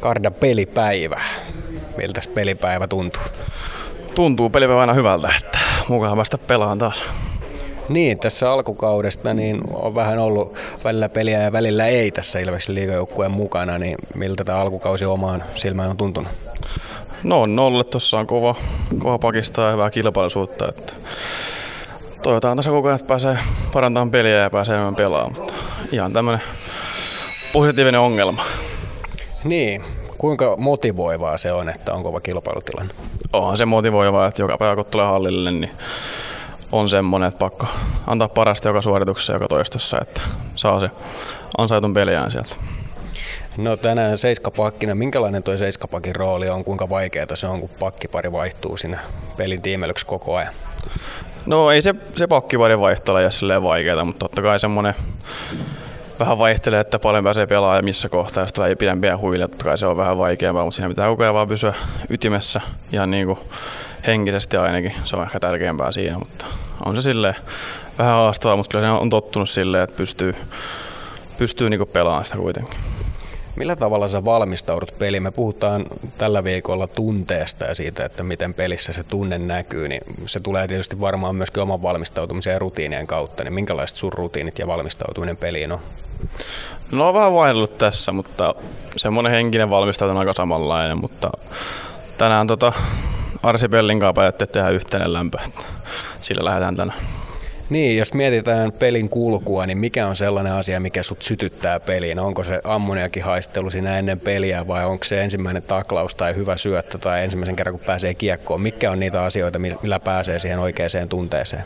Karda pelipäivä. Miltä pelipäivä tuntuu? Tuntuu pelipäivä aina hyvältä, että mukava päästä pelaan taas. Niin, tässä alkukaudesta niin on vähän ollut välillä peliä ja välillä ei tässä Ilveksen liigajoukkueen mukana, niin miltä tämä alkukausi omaan silmään on tuntunut? No on ollut, tuossa on kova, kova pakista ja hyvää kilpailuisuutta, että toivotaan tässä koko ajan, että pääsee parantamaan peliä ja pääsee enemmän pelaamaan, mutta ihan tämmöinen positiivinen ongelma. Niin, kuinka motivoivaa se on, että on kova kilpailutilanne? Onhan se motivoivaa, että joka päivä kun tulee hallille, niin on semmoinen, että pakko antaa parasta joka suorituksessa joka toistossa, että saa se ansaitun peliään sieltä. No tänään seiskapakkina, minkälainen tuo seiskapakin rooli on, kuinka vaikeaa se on, kun pakkipari vaihtuu sinne pelin tiimelyksi koko ajan? No ei se, se pakkipari vaihto ole silleen vaikeaa, mutta totta kai semmoinen vähän vaihtelee, että paljon pääsee pelaamaan ja missä kohtaa, jos tulee pidempiä huilia, totta kai se on vähän vaikeampaa, mutta siinä pitää koko vaan pysyä ytimessä ihan niin kuin henkisesti ainakin. Se on ehkä tärkeämpää siinä, mutta on se silleen vähän haastavaa, mutta kyllä se on tottunut silleen, että pystyy, pystyy niin pelaamaan sitä kuitenkin. Millä tavalla sä valmistaudut peliin? Me puhutaan tällä viikolla tunteesta ja siitä, että miten pelissä se tunne näkyy, niin se tulee tietysti varmaan myöskin oman valmistautumisen ja rutiinien kautta. Niin minkälaiset sun rutiinit ja valmistautuminen peliin on? No on vähän vaihdellut tässä, mutta semmoinen henkinen valmistautuminen on aika samanlainen, mutta tänään tota, Arsi Pellin kanssa päätettiin tehdä yhteinen lämpö. Sillä lähdetään tänään. Niin, jos mietitään pelin kulkua, niin mikä on sellainen asia, mikä sut sytyttää peliin? Onko se ammoniakin haistelu siinä ennen peliä vai onko se ensimmäinen taklaus tai hyvä syöttö tai ensimmäisen kerran kun pääsee kiekkoon? Mikä on niitä asioita, millä pääsee siihen oikeaan tunteeseen?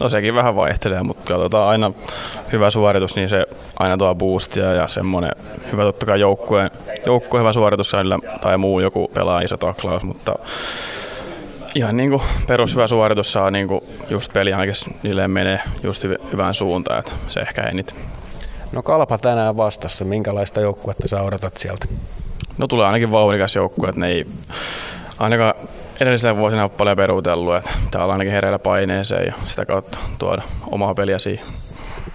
No sekin vähän vaihtelee, mutta katsotaan aina hyvä suoritus, niin se aina tuo boostia ja semmoinen hyvä totta kai joukkueen, joukkueen hyvä suoritus tai muu joku pelaa iso taklaus, mutta ihan niin kuin perushyvä suoritus saa niin kuin just peli ainakin niille menee just hyvään suuntaan, että se ehkä eniten. No Kalpa tänään vastassa, minkälaista joukkuetta sä odotat sieltä? No tulee ainakin vauhdikas joukkue, että ne ei ainakaan edellisenä vuosina ole paljon peruutellut, että täällä on ainakin hereillä paineeseen ja sitä kautta tuoda omaa peliä siihen.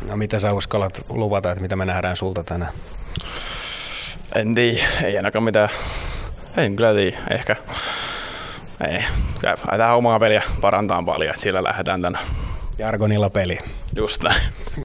No mitä sä uskallat luvata, että mitä me nähdään sulta tänään? En tiedä, ei ainakaan mitään. En kyllä tiedä, ehkä ei, lähdetään omaa peliä parantaa paljon, että sillä lähdetään tänään. Jargonilla peli. Just näin.